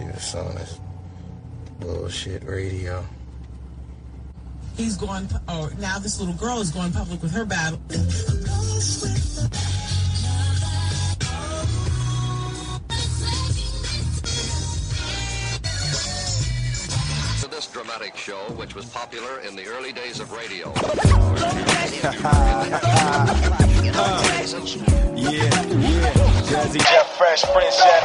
She was on this bullshit radio. He's going, oh, now this little girl is going public with her battle. Show, which was popular in the early days of radio. Yeah, yeah, Jazzy Jeff, Fresh Prince Jeff.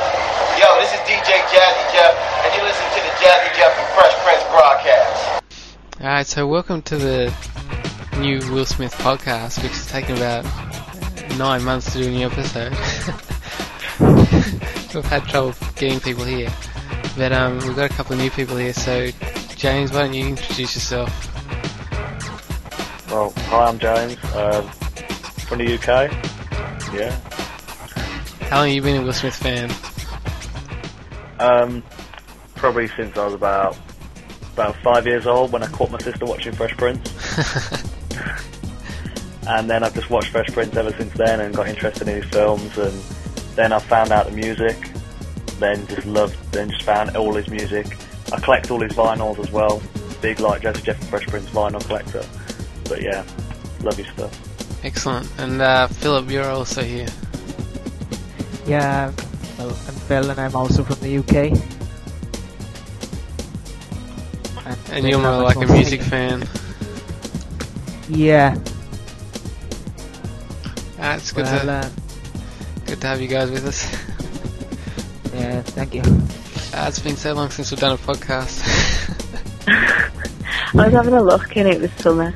Yo, this is DJ Jazzy Jeff, and you listen to the Jazzy Jeff and Fresh Prince broadcast. Alright, so welcome to the new Will Smith podcast, which has taken about nine months to do a new episode. We've had trouble getting people here. But um, we've got a couple of new people here, so James, why don't you introduce yourself? Well, hi, I'm James, uh, from the UK. Yeah. How long have you been a Will Smith fan? Um, probably since I was about about five years old when I caught my sister watching Fresh Prince, and then I've just watched Fresh Prince ever since then and got interested in his films, and then I found out the music, then just loved, then just found all his music. I collect all his vinyls as well. Big like Jazzy Jeff and Fresh Prince vinyl collector. But yeah, love his stuff. Excellent. And uh, Philip, you're also here. Yeah, well, I'm Phil and I'm also from the UK. And you're more like a music fan. Yeah, Ah, it's good well, to uh, good to have you guys with us. yeah, thank you. Ah, it's been so long since we've done a podcast. I was having a look and it was summer.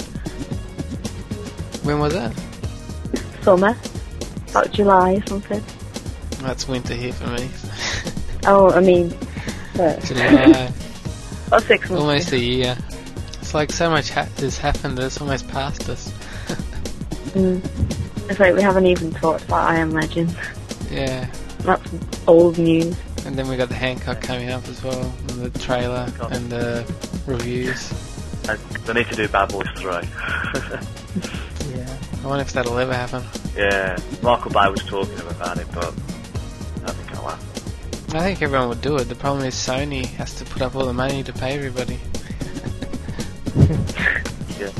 when was that? Summer? About July or something. That's winter here for me. Oh, I mean, uh, July, about six months. almost a year. It's like so much ha- has happened that it's almost past us. Mm. It's like we haven't even talked about I Am Legend. Yeah. That's old news. And then we got the Hancock coming up as well, and the trailer and the reviews. I, they need to do Bad Boys 3. Yeah. I wonder if that'll ever happen. yeah, Michael Bay was talking about it, but I don't think it'll happen. I think everyone would do it. The problem is Sony has to put up all the money to pay everybody. Yeah.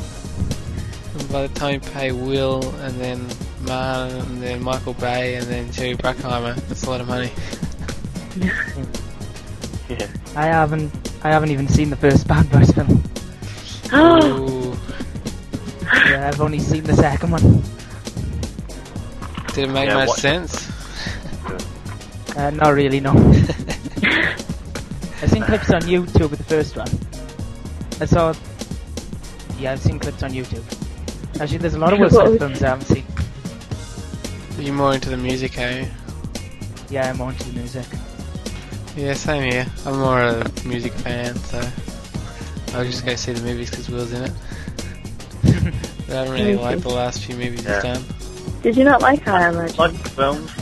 And by the time you pay Will and then Martin and then Michael Bay and then Jerry Bruckheimer, that's a lot of money. Yeah. I haven't, I haven't even seen the first Bad Boys film. Ooh. Yeah, I've only seen the second one. Did it make Yeah, much sense? Uh, not really, no. I've seen clips on YouTube of the first one. I saw. Yeah, I've seen clips on YouTube. Actually, there's a lot of Will Smith films I haven't seen. You're more into the music, are you? Yeah, I'm more into the music. Yeah, same here. I'm more of a music fan, so I'll just go see the movies because Will's in it. but I don't really Me like too. the last few movies Yeah. he's done. Did you not like I Am Legend? Like the films?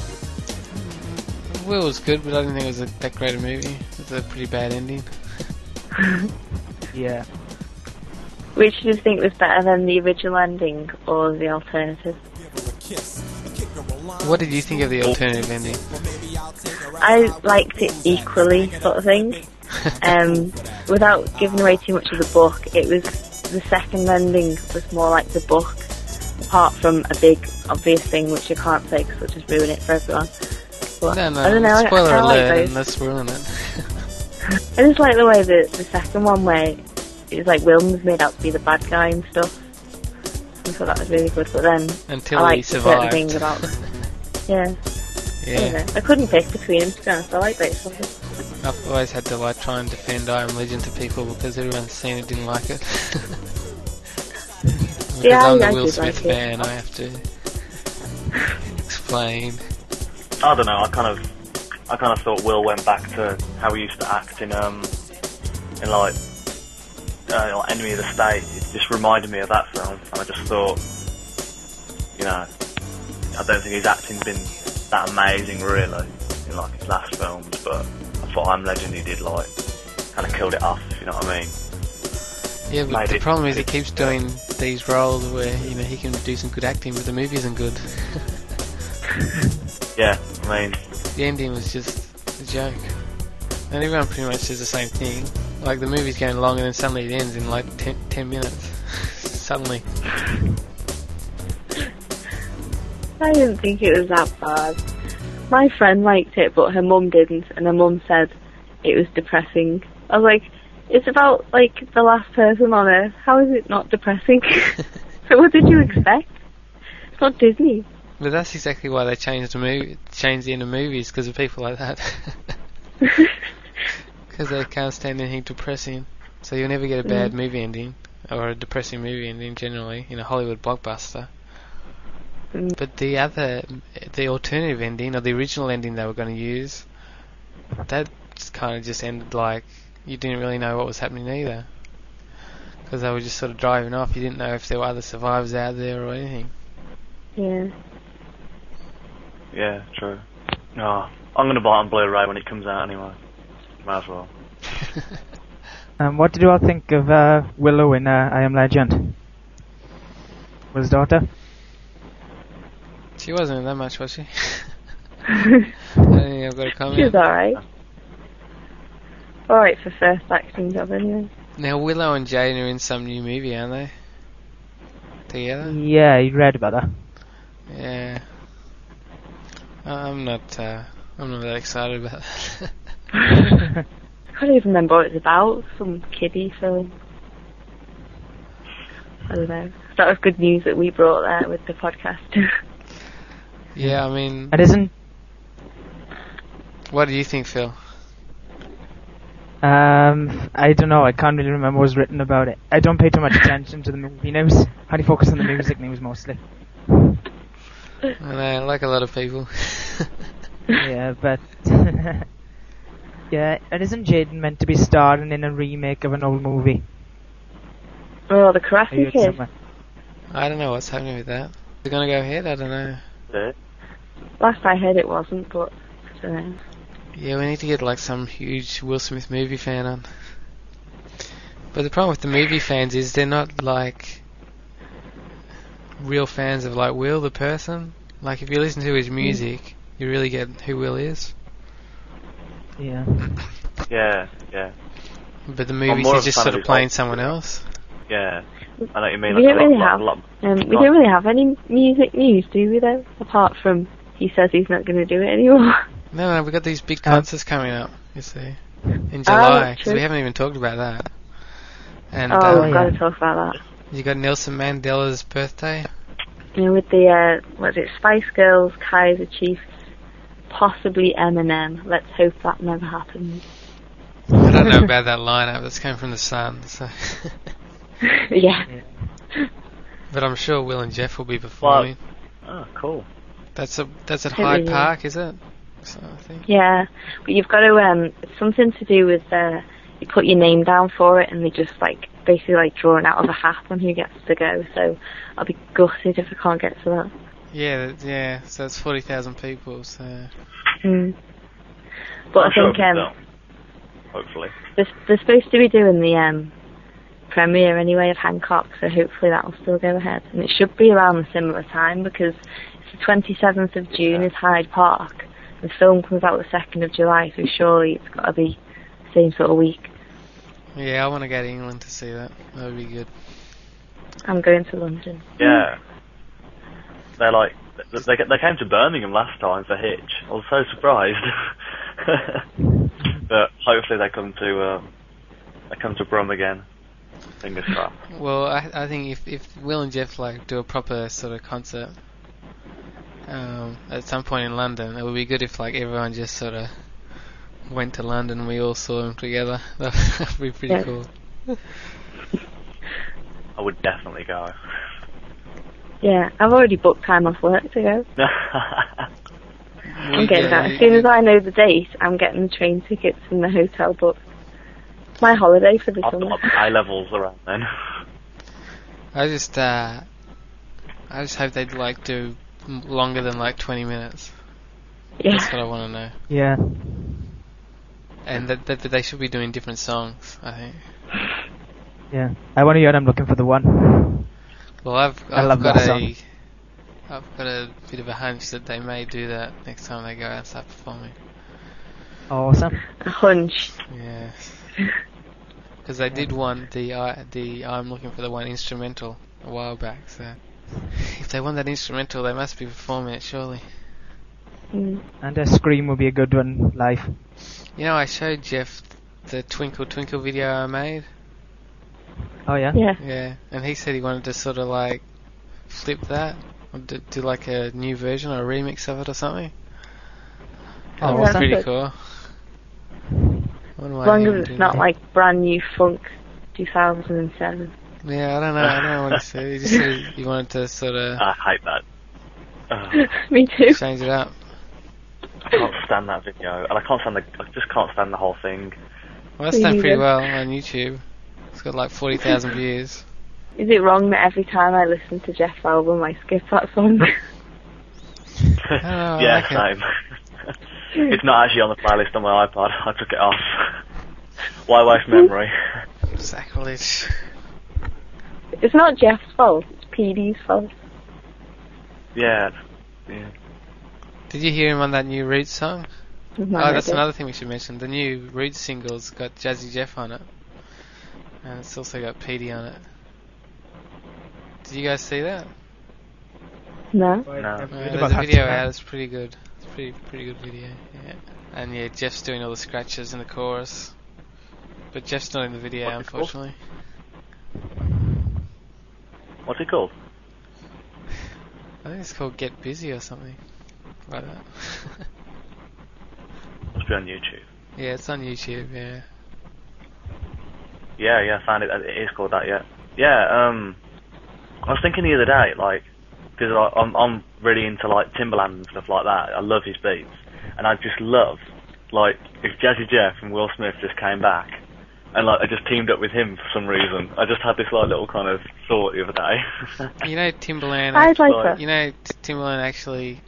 Will was good, but I didn't think it was a, that great a movie. It was a pretty bad ending. Yeah. Which do you think was better than the original ending or the alternative? What did you think of the alternative ending? I liked it equally, sort of thing. Um, without giving away too much of the book, it was the second ending was more like the book, apart from a big obvious thing which you can't say because it'll just ruin it for everyone. But No, no, I don't know. I- spoiler I, like alert, and that's ruin it. I just like the way the the second one where it was like Will's made out to be the bad guy and stuff. I thought that was really good, but then Until I he certain things survived. about yeah. I, Yeah, know. I couldn't pick between them to be honest. I like both of them. I've always had to like try and defend I Am Legend to people because everyone's seen it didn't like it. because Yeah, I'm I the Will Smith like fan, I have to explain. I don't know. I kind of, I kind of thought Will went back to how he used to act in um, in like, uh, like Enemy of the State. It just reminded me of that film, and I just thought, you know, I don't think his acting's been that amazing really in like his last films, but I thought I'm Legend he did like kind of killed it off. If you know what I mean? Yeah, but Made the it- problem is he keeps doing these roles where you know he can do some good acting, but the movie isn't good. Yeah, I mean, The ending was just a joke. And everyone pretty much says the same thing. Like the movie's going long and then suddenly it ends in like 10, 10 minutes. suddenly. I didn't think it was that bad. My friend liked it, but her mum didn't, and her mum said it was depressing. I was like, it's about like the last person on Earth. How is it not depressing? so what did you expect? It's not Disney. But that's exactly why they changed the movie, changed the end of movies because of people like that. Because they can't stand anything depressing. So you'll never get a bad Mm. movie ending or a depressing movie ending generally in a Hollywood blockbuster. Mm. But the other, the alternative ending or the original ending they were going to use, that kind of just ended like you didn't really know what was happening either. Because they were just sort of driving off. You didn't know if there were other survivors out there or anything. Yeah. Yeah, true. Oh, I'm gonna buy it on Blu-ray when it comes out anyway. Might as well. Um, what did you all think of uh, Willow in uh, I Am Legend? Was daughter? She wasn't in that much, was she? I don't think I've got a comment. She was alright. Alright for first acting job anyway. Now Willow and Jaden are in some new movie, aren't they? Together? Yeah, you read about that. Yeah. I'm not. Uh, I'm not that excited about that. I can't even remember what it's about. Some kiddie film. I don't know. That was good news that we brought there with the podcast. yeah, I mean, It isn't. what do you think, Phil? Um, I don't know. I can't really remember what was written about it. I don't pay too much attention to the movie news. I only focus on the music news mostly. I know, like a lot of people. yeah, but yeah, and isn't Jaden meant to be starring in a remake of an old movie? oh, the I Karate Kid. somewhere. I don't know what's happening with that. Is it gonna go ahead? I don't know. Yeah. Last I heard it wasn't, but I. Yeah, we need to get like some huge Will Smith movie fan on. But the problem with the movie fans is they're not like real fans of like Will the person. Like if you listen to his music, you really get who Will is. Yeah. Yeah, yeah, But the movies of he's just sort of of playing old- someone else. yeah. I know what you mean. We like, don't a really lot, have. lot, Um, we don't really have any music news, do we though? Apart from he says he's not going to do it anymore. No, no, we've got these big Uh, concerts coming up, you see, in July, July. 'cause true. we haven't even talked about that. And oh, uh, we've got to talk about that. you got Nelson Mandela's birthday. You know, with the uh, what's it, Spice Girls, Kaiser Chiefs, possibly Eminem. Let's hope that never happens. I don't know about that lineup. That's came from the Sun. So. yeah. but I'm sure Will and Jeff will be performing. Oh, cool. That's a that's at It Hyde really. Park, is it? So I think. Yeah, but you've got to um, it's something to do with uh, you put your name down for it, and they just like basically like drawing out of a hat on who gets to go. So I'll be gutted if I can't get to that. Yeah, that- yeah. So it's forty thousand people. So Mm. But I'm I think it'll um, Hopefully. they're, they're supposed to be doing the um, premiere anyway of Hancock, so hopefully that will still go ahead. And it should be around a similar time because it's the 27th of June is Hyde Park. The film comes out the 2nd of July, so surely it's got to be the same sort of week. yeah, I want to go to England to see that. That would be good. I'm going to London. Yeah. They're like they they they came to Birmingham last time for Hitch. I was so surprised. but hopefully they come to uh, they come to Brum again. Fingers crossed. Well, I I think if if Will and Jeff like do a proper sort of concert um, at some point in London, it would be good if like everyone just sort of went to London and we all saw them together. That would be pretty Yeah. cool. I would definitely go. Yeah, I've already booked time off work to go. I'm getting that. As soon as I know the date, I'm getting the train tickets and the hotel booked. My holiday for the I've summer. got high levels around then. I just uh, I just hope they'd like do m- longer than like 20 minutes. That's what I want to know. Yeah. And that, that, that they should be doing different songs. I think. Yeah. I want to hear I'm looking for the one. Well, I've I I've love got that a song. have got a bit of a hunch that they may do that next time they go out and start performing. Awesome. a hunch. Yeah. Because they did one the I the I'm looking for the one instrumental a while back. So if they want that instrumental, they must be performing it surely. Mm. And a Scream would be a good one live. You know, I showed Jeff the Twinkle Twinkle video I made. Oh yeah. Yeah. Yeah, and he said he wanted to sort of like flip that, or do, do like a new version or a remix of it or something. Oh, that was pretty Good. cool. What am I As long as it's not like brand new funk 2007. Yeah, I don't know. I don't know what he said. He just said he wanted to sort of I hate that. Ugh, Me too. change it up. I can't stand that video, and I can't stand the. I just can't stand the whole thing. Well, that's done pretty well on YouTube. It's got like 40,000 views. Is it wrong that every time I listen to Jeff's album I skip that song? I don't know, I yeah, like it. it's not actually on the playlist on my iPod. I took it off. Why waste memory? Sacrilege. It's not Jeff's fault, it's PD's fault. yeah. yeah. Did you hear him on that new Roots song? No oh, that's another thing we should mention. The new Roots single's got Jazzy Jeff on it. And it's also got PD on it. Did you guys see that? No. No. Uh, Read there's about a that video out. It's pretty good. It's pretty pretty good video. Yeah. And yeah, Jeff's doing all the scratches in the chorus, but Jeff's not in the video, What's it unfortunately. What's it called? I think it's called Get Busy or something like that. Must be on YouTube. yeah, it's on YouTube. Yeah. Yeah, yeah, I found it. It is called that. Yeah. Yeah. Um, I was thinking the other day, like, because I'm I'm really into like Timbaland and stuff like that. I love his beats, and I just love like if Jazzy Jeff and Will Smith just came back. And like I just teamed up with him for some reason. I just had this like little kind of thought the other day. You know Timbaland. I'd like like- that. You know T- Timbaland actually,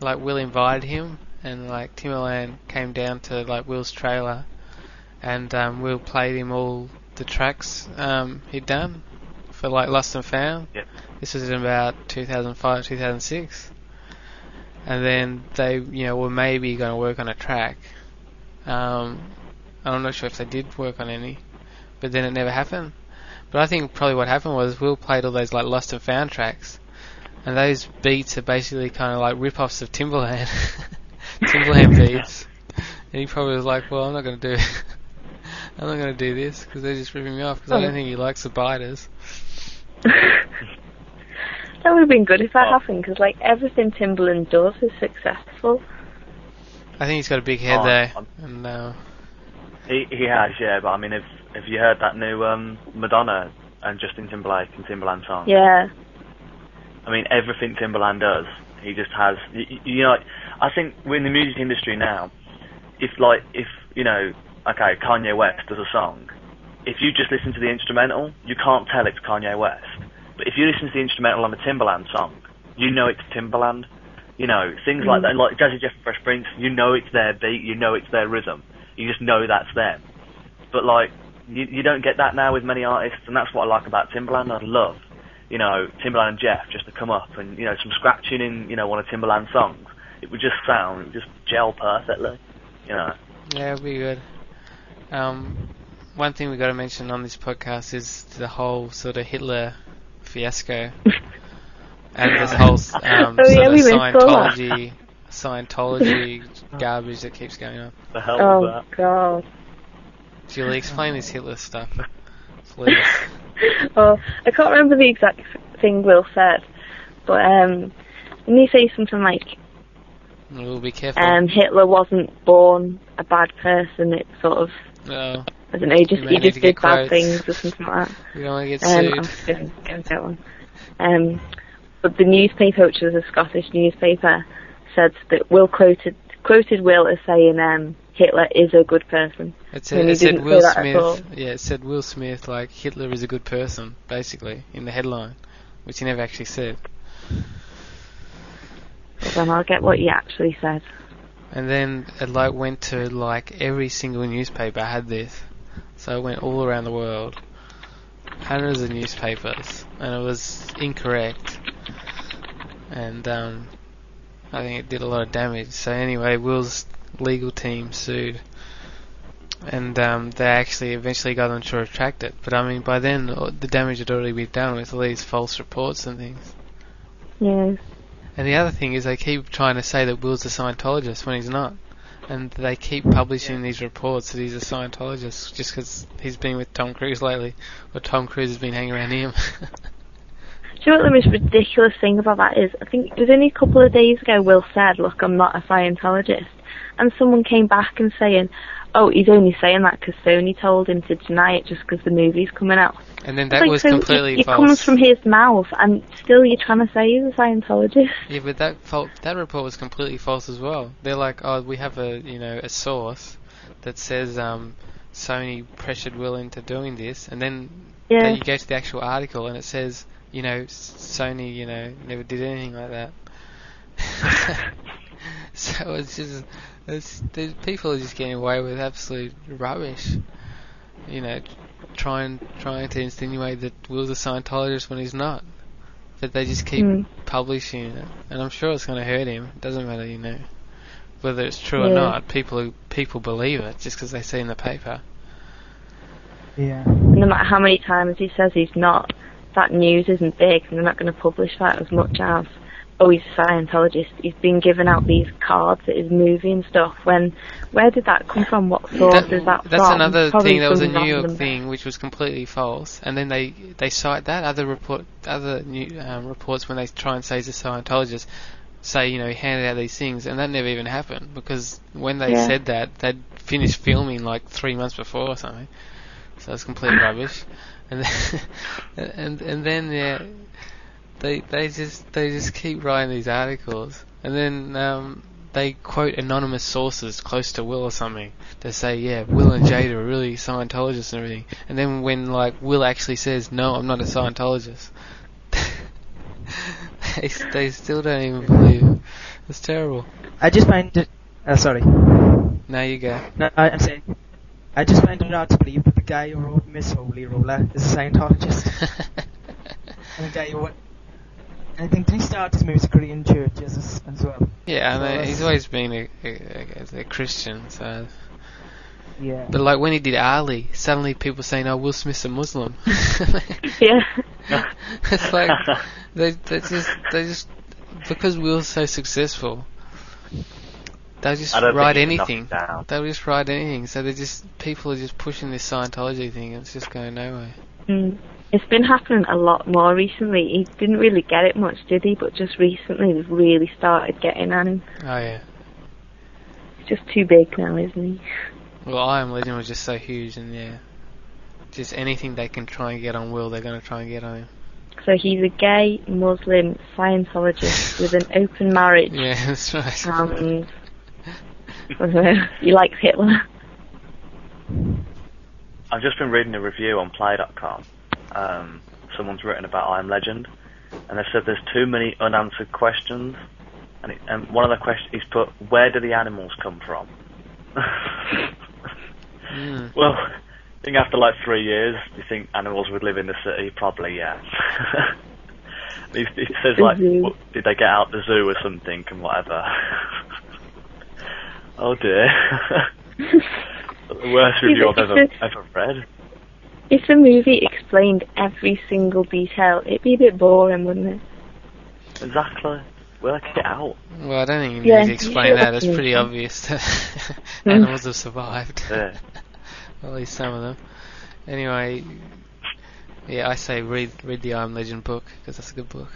like Will invited him, and like Timbaland came down to like Will's trailer, and um, Will played him all the tracks um, he'd done for like Lost and Found. Yep. This was in about 2005, 2006, and then they, you know, were maybe going to work on a track. Um, I'm not sure if they did work on any, but then it never happened. But I think probably what happened was Will played all those like Lost and Found tracks, and those beats are basically kind of like rip-offs of Timbaland, Timbaland beats. And he probably was like, "Well, I'm not going to do, I'm not going to do this because they're just ripping me off because I don't think he likes the biters." That would have been good if that Oh. happened, because like everything Timbaland does is successful. I think he's got a big head Oh, there, I'm- and uh, He he has, yeah. But I mean, have have you heard that new um, Madonna and Justin Timberlake and Timbaland song? Yeah. I mean, everything Timbaland does, he just has. You, you know, I think we're in the music industry now. If like, if you know, okay, Kanye West does a song. If you just listen to the instrumental, you can't tell it's Kanye West. But if you listen to the instrumental on a Timbaland song, you know it's Timbaland. You know, things like that, like Jazzy Jeff and Fresh Prince, you know it's their beat, you know it's their rhythm. You just know that's them. But like, you, you don't get that now with many artists, and that's what I like about Timbaland. I'd love, you know, Timbaland and Jeff just to come up and, you know, some scratching in, you know, one of Timbaland's songs. It would just sound, it would just gel perfectly, you know. yeah, it'll be good. Um, one thing we got to mention on this podcast is the whole sort of Hitler fiasco, and this whole um, Oh, sort yeah, of we missed all that. Scientology, Scientology garbage that keeps going on. The hell Oh was that? god. Julie, explain this Hitler stuff, please. oh, I can't remember the exact thing Will said, but um, didn't he say something like We'll be careful. um, Hitler wasn't born a bad person? It sort of no, I don't know. He just he just did bad quotes. things or something like that. we don't want to get Um, sued. I'm just gonna, gonna get one. Um, but the newspaper, which was a Scottish newspaper, said that Will quoted quoted Will as saying um, Hitler is a good person. It said, it said Will that at all. Smith. Yeah, it said Will Smith like Hitler is a good person, basically in the headline, which he never actually said. Then I'll get what he actually said. And then it like went to like every single newspaper had this, so it went all around the world, hundreds of newspapers, and it was incorrect. And um, I think it did a lot of damage. So anyway, Will's legal team sued, and um, they actually eventually got them to retract it. But I mean, by then the damage had already been done with all these false reports and things. Yeah. And the other thing is they keep trying to say that Will's a Scientologist when he's not. And they keep publishing these reports that he's a Scientologist just because he's been with Tom Cruise lately, or Tom Cruise has been hanging around him. Do you know what the most ridiculous thing about that is? I think it was only a couple of days ago Will said, look, I'm not a Scientologist. And someone came back and saying, oh, he's only saying that because Sony told him to deny it just because the movie's coming out. and then that like, was so completely it, it false. comes from his mouth and still you're trying to say he's a Scientologist. Yeah, but that fal- that report was completely false as well. They're like, oh, we have a you know a source that says um, Sony pressured Will into doing this, and then Yeah. then you go to the actual article and it says you know Sony you know never did anything like that. so it's just it's, the people are just getting away with absolute rubbish. You know, trying trying to insinuate that Will's a Scientologist when he's not. But they just keep Mm. publishing it, and I'm sure it's going to hurt him. It doesn't matter, you know, whether it's true or not. People people believe it just because they see it in the paper. Yeah. no matter how many times he says he's not, that news isn't big and they're not going to publish that as much as, oh, he's a Scientologist. He's been giving out these cards at his movie and stuff. When, where did that come from? What source is that from? that's from? another Probably thing. That was a New York random- thing, which was completely false. And then they they cite that other report, other new um, reports when they try and say he's a Scientologist, say you know he handed out these things, and that never even happened because when they Yeah. said that, they'd finished filming like three months before or something. So it's complete rubbish. And then, and and then yeah, they they just they just keep writing these articles, and then um, they quote anonymous sources close to Will or something. They say, yeah, Will and Jada are really Scientologists and everything. And then when like Will actually says, no, I'm not a Scientologist, they they still don't even believe. it. It's terrible. I just find it. Uh, sorry. Now you go. No, I, I'm saying. I just find it hard to believe that the guy who Miss Holy Roller is a Scientologist. and the guy who. I think he started his music career in churches as, as well. yeah, I So mean, that's- he's always been a, a, a, a Christian, so. Yeah. But like when he did Ali, suddenly people saying, "Oh, Will Smith's a Muslim." Yeah. it's like they they just they just because Will's so successful, they'll just write think he can knock anything. They'll just write anything. So they're just people are just pushing this Scientology thing. and It's just going nowhere. Mm. It's been happening a lot more recently. He didn't really get it much, did he? But just recently, they've really started getting on him. Oh yeah. He's just too big now, isn't he? Well, I Am Legend was just so huge, and yeah, just anything they can try and get on Will, they're going to try and get on him. So he's a gay Muslim Scientologist with an open marriage. Yeah, that's right. And he likes Hitler. I've just been reading a review on Play.com. Um, someone's written about I Am Legend, and they said there's too many unanswered questions. And, it, and one of the questions he's put, where do the animals come from? Mm. Well, I think after like three years, do you think animals would live in the city? Probably, yeah. he, he says like, The zoo. what, did they get out the zoo or something and whatever? Oh dear. the worst review I've ever ever read. If the movie explained every single detail, it'd be a bit boring, wouldn't it? Exactly. Work it out. Well, I don't think you need Yeah, to explain that. It's pretty obvious that Mm. animals have survived. Yeah. At least some of them. Anyway, yeah, I say read read the I Am Legend book because that's a good book.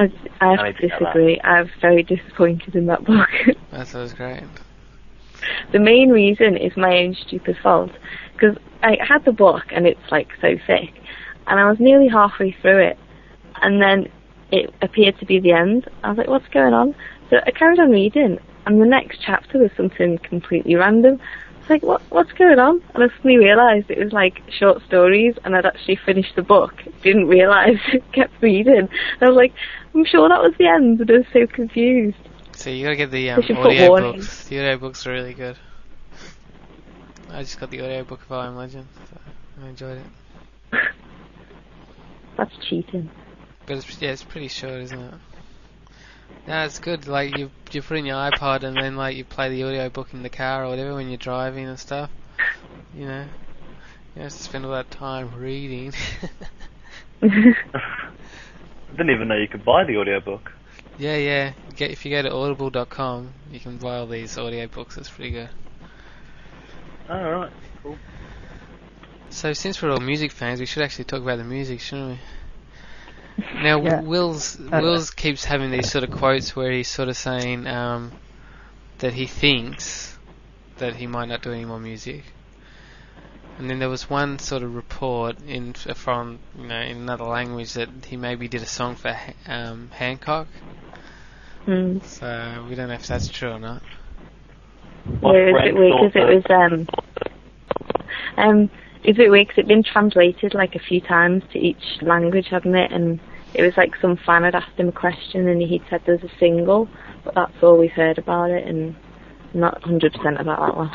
I, I I have to to get that. disagree. I was very disappointed in that book. That was great. the main reason is my own stupid fault. Because I had the book and it's like so thick, and I was nearly halfway through it, and then it appeared to be the end. I was like, what's going on? So I carried on reading, and the next chapter was something completely random. I was like, what, what's going on? And I suddenly realised it was like short stories, and I'd actually finished the book. Didn't realise, kept reading. And I was like, I'm sure that was the end, but I was so confused. So you gotta get the um, audio books. The audio books are really good. I just got the audio book of I Am Legend, so I enjoyed it. That's cheating. But it's, yeah, it's pretty short, isn't it? No, it's good. Like you, you put in your iPod and then like you play the audiobook in the car or whatever when you're driving and stuff. You know, you have to spend all that time reading. I didn't even know you could buy the audiobook. yeah, yeah. Get if you go to audible.com, you can buy all these audiobooks. It's pretty good. Oh, right. Cool. So since we're all music fans, we should actually talk about the music, shouldn't we? Now, Yeah. Will's Uh, Will's keeps having these sort of quotes where he's sort of saying um, that he thinks that he might not do any more music. And then there was one sort of report in from you know in another language that he maybe did a song for um, Hancock. Mm. So we don't know if that's true or not. My Yeah, it was a friend bit weird because it was um um it was a bit weird 'cause it'd been translated like a few times to each language, hasn't it? And it was like some fan had asked him a question and he'd said there's a single, but that's all we've heard about it, and not 100% about that one.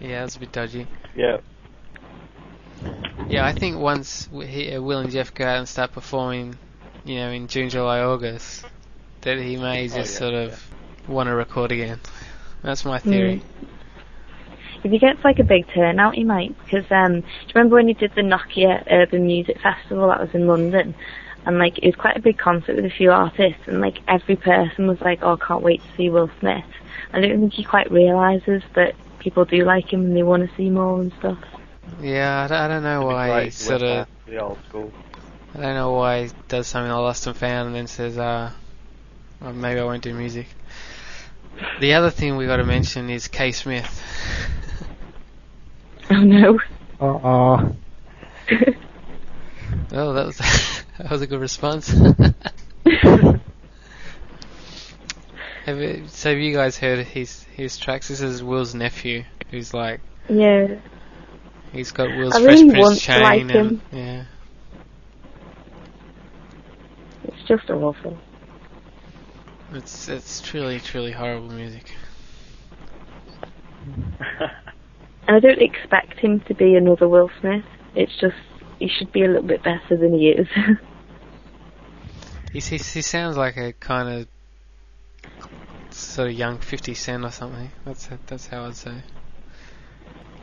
Yeah, that's a bit dodgy. Yeah. Yeah, I think once he, uh, Will and Jeff go out and start performing, you know, in June, July, August, that he may just Oh, yeah, sort of want to record again. That's my theory. If he gets like a big turnout, he might. Because um, do you remember when he did the Nokia Urban Music Festival that was in London? And like it was quite a big concert with a few artists, and like every person was like, "Oh, I can't wait to see Will Smith." I don't think he quite realizes that people do like him and they want to see more and stuff. Yeah, I don't, I don't know It'd why he sort of, the old school. I don't know why he does something like Lost and Found and then says, uh, well, maybe I won't do music. The other thing we got to mention is K Smith. Oh no. Uh-oh. Oh, that was that was a good response. have you, so have you guys heard his his tracks? This is Will's nephew, who's like yeah. he's got Will's I Fresh really Prince want to chain like and him. yeah, It's just awful. it's it's truly truly horrible music. And I don't expect him to be another Will Smith. It's just he should be a little bit better than he is. He he, he sounds like a kind of sort of young Fifty Cent or something. That's that's how I'd say.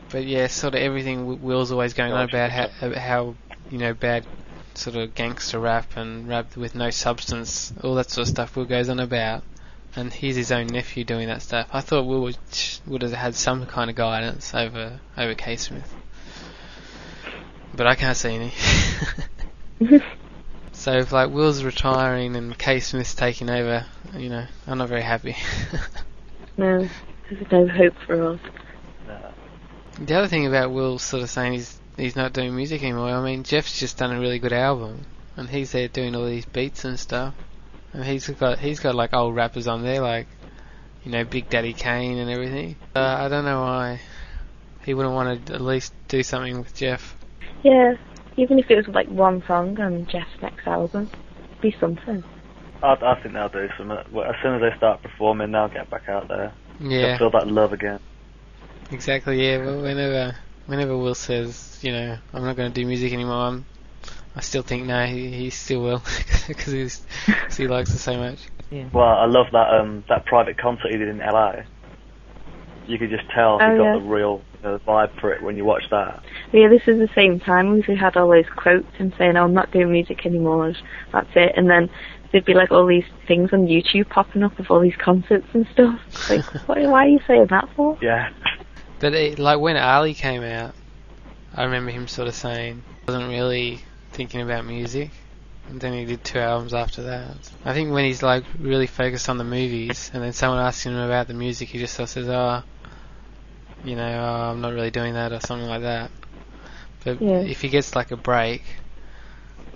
But yeah, sort of everything Will's always going on about how how you know bad sort of gangster rap and rap with no substance, all that sort of stuff. Will goes on about, and he's his own nephew doing that stuff. I thought Will would would have had some kind of guidance over over K Smith, but I can't see any. So if like Will's retiring and K Smith's taking over, you know, I'm not very happy. no, there's no hope for us. the other thing about Will sort of saying he's he's not doing music anymore, I mean Jeff's just done a really good album and he's there doing all these beats and stuff. And he's got he's got like old rappers on there like you know, Big Daddy Kane and everything. Uh, I don't know why he wouldn't want to at least do something with Jeff. Yeah, even if it was like one song on Jeff's next album, it'd be something. I, I think they'll do something. Well, As soon as they start performing, they'll get back out there. Yeah. They'll feel that love again. Exactly. Yeah. Well, whenever whenever Will says, you know, I'm not going to do music anymore, I'm, I still think no, he, he still will because he's 'cause he likes it so much. Yeah. Well, I love that um that private concert he did in LA. You could just tell Oh, he got yeah. the real uh, vibe for it when you watch that. Yeah, this is the same time we had all those quotes and saying, oh, I'm not doing music anymore, that's it. And then there'd be like all these things on YouTube popping up of all these concerts and stuff. Like, what, why are you saying that for? Yeah. But it, like when Ali came out, I remember him sort of saying he wasn't really thinking about music. And then he did two albums after that. I think when he's like really focused on the movies, and then someone asks him about the music, he just sort of says, "Oh, you know, oh, I'm not really doing that," or something like that. But Yeah. if he gets like a break,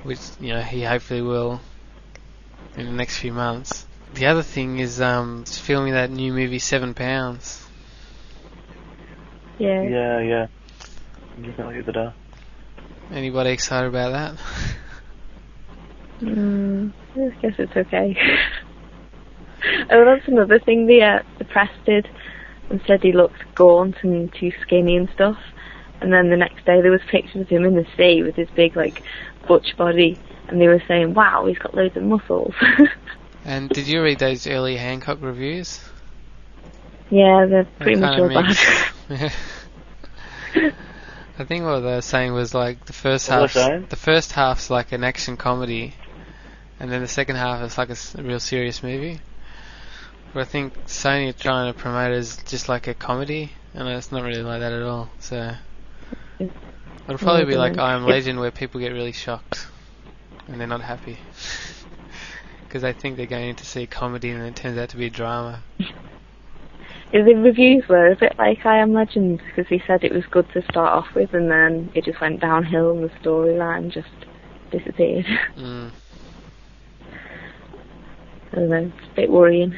which you know he hopefully will in the next few months. The other thing is um, filming that new movie Seven Pounds. Yeah. Yeah, yeah. I'm looking at the other day. Anybody excited about that? Mm, I guess it's okay. oh, that's another thing the uh, the press did and said he looked gaunt and too skinny and stuff. And then the next day there was pictures of him in the sea with his big like butch body, and they were saying, "Wow, he's got loads of muscles." And did you read those early Hancock reviews? Yeah, they're pretty They much all bad. mix. I think what they were saying was like the first half, was they saying? the first half's like an action comedy, and then the second half is like a, s- a real serious movie. But I think Sony are trying to promote it as just like a comedy, and it's not really like that at all. So it'll probably be like I Am It's- Legend, where people get really shocked and they're not happy because they think they're going to see a comedy, and it turns out to be a drama. The reviews were a bit like I Am Legend because he said it was good to start off with, and then it just went downhill, and the storyline just disappeared. Mm. I don't know, it's a bit worrying.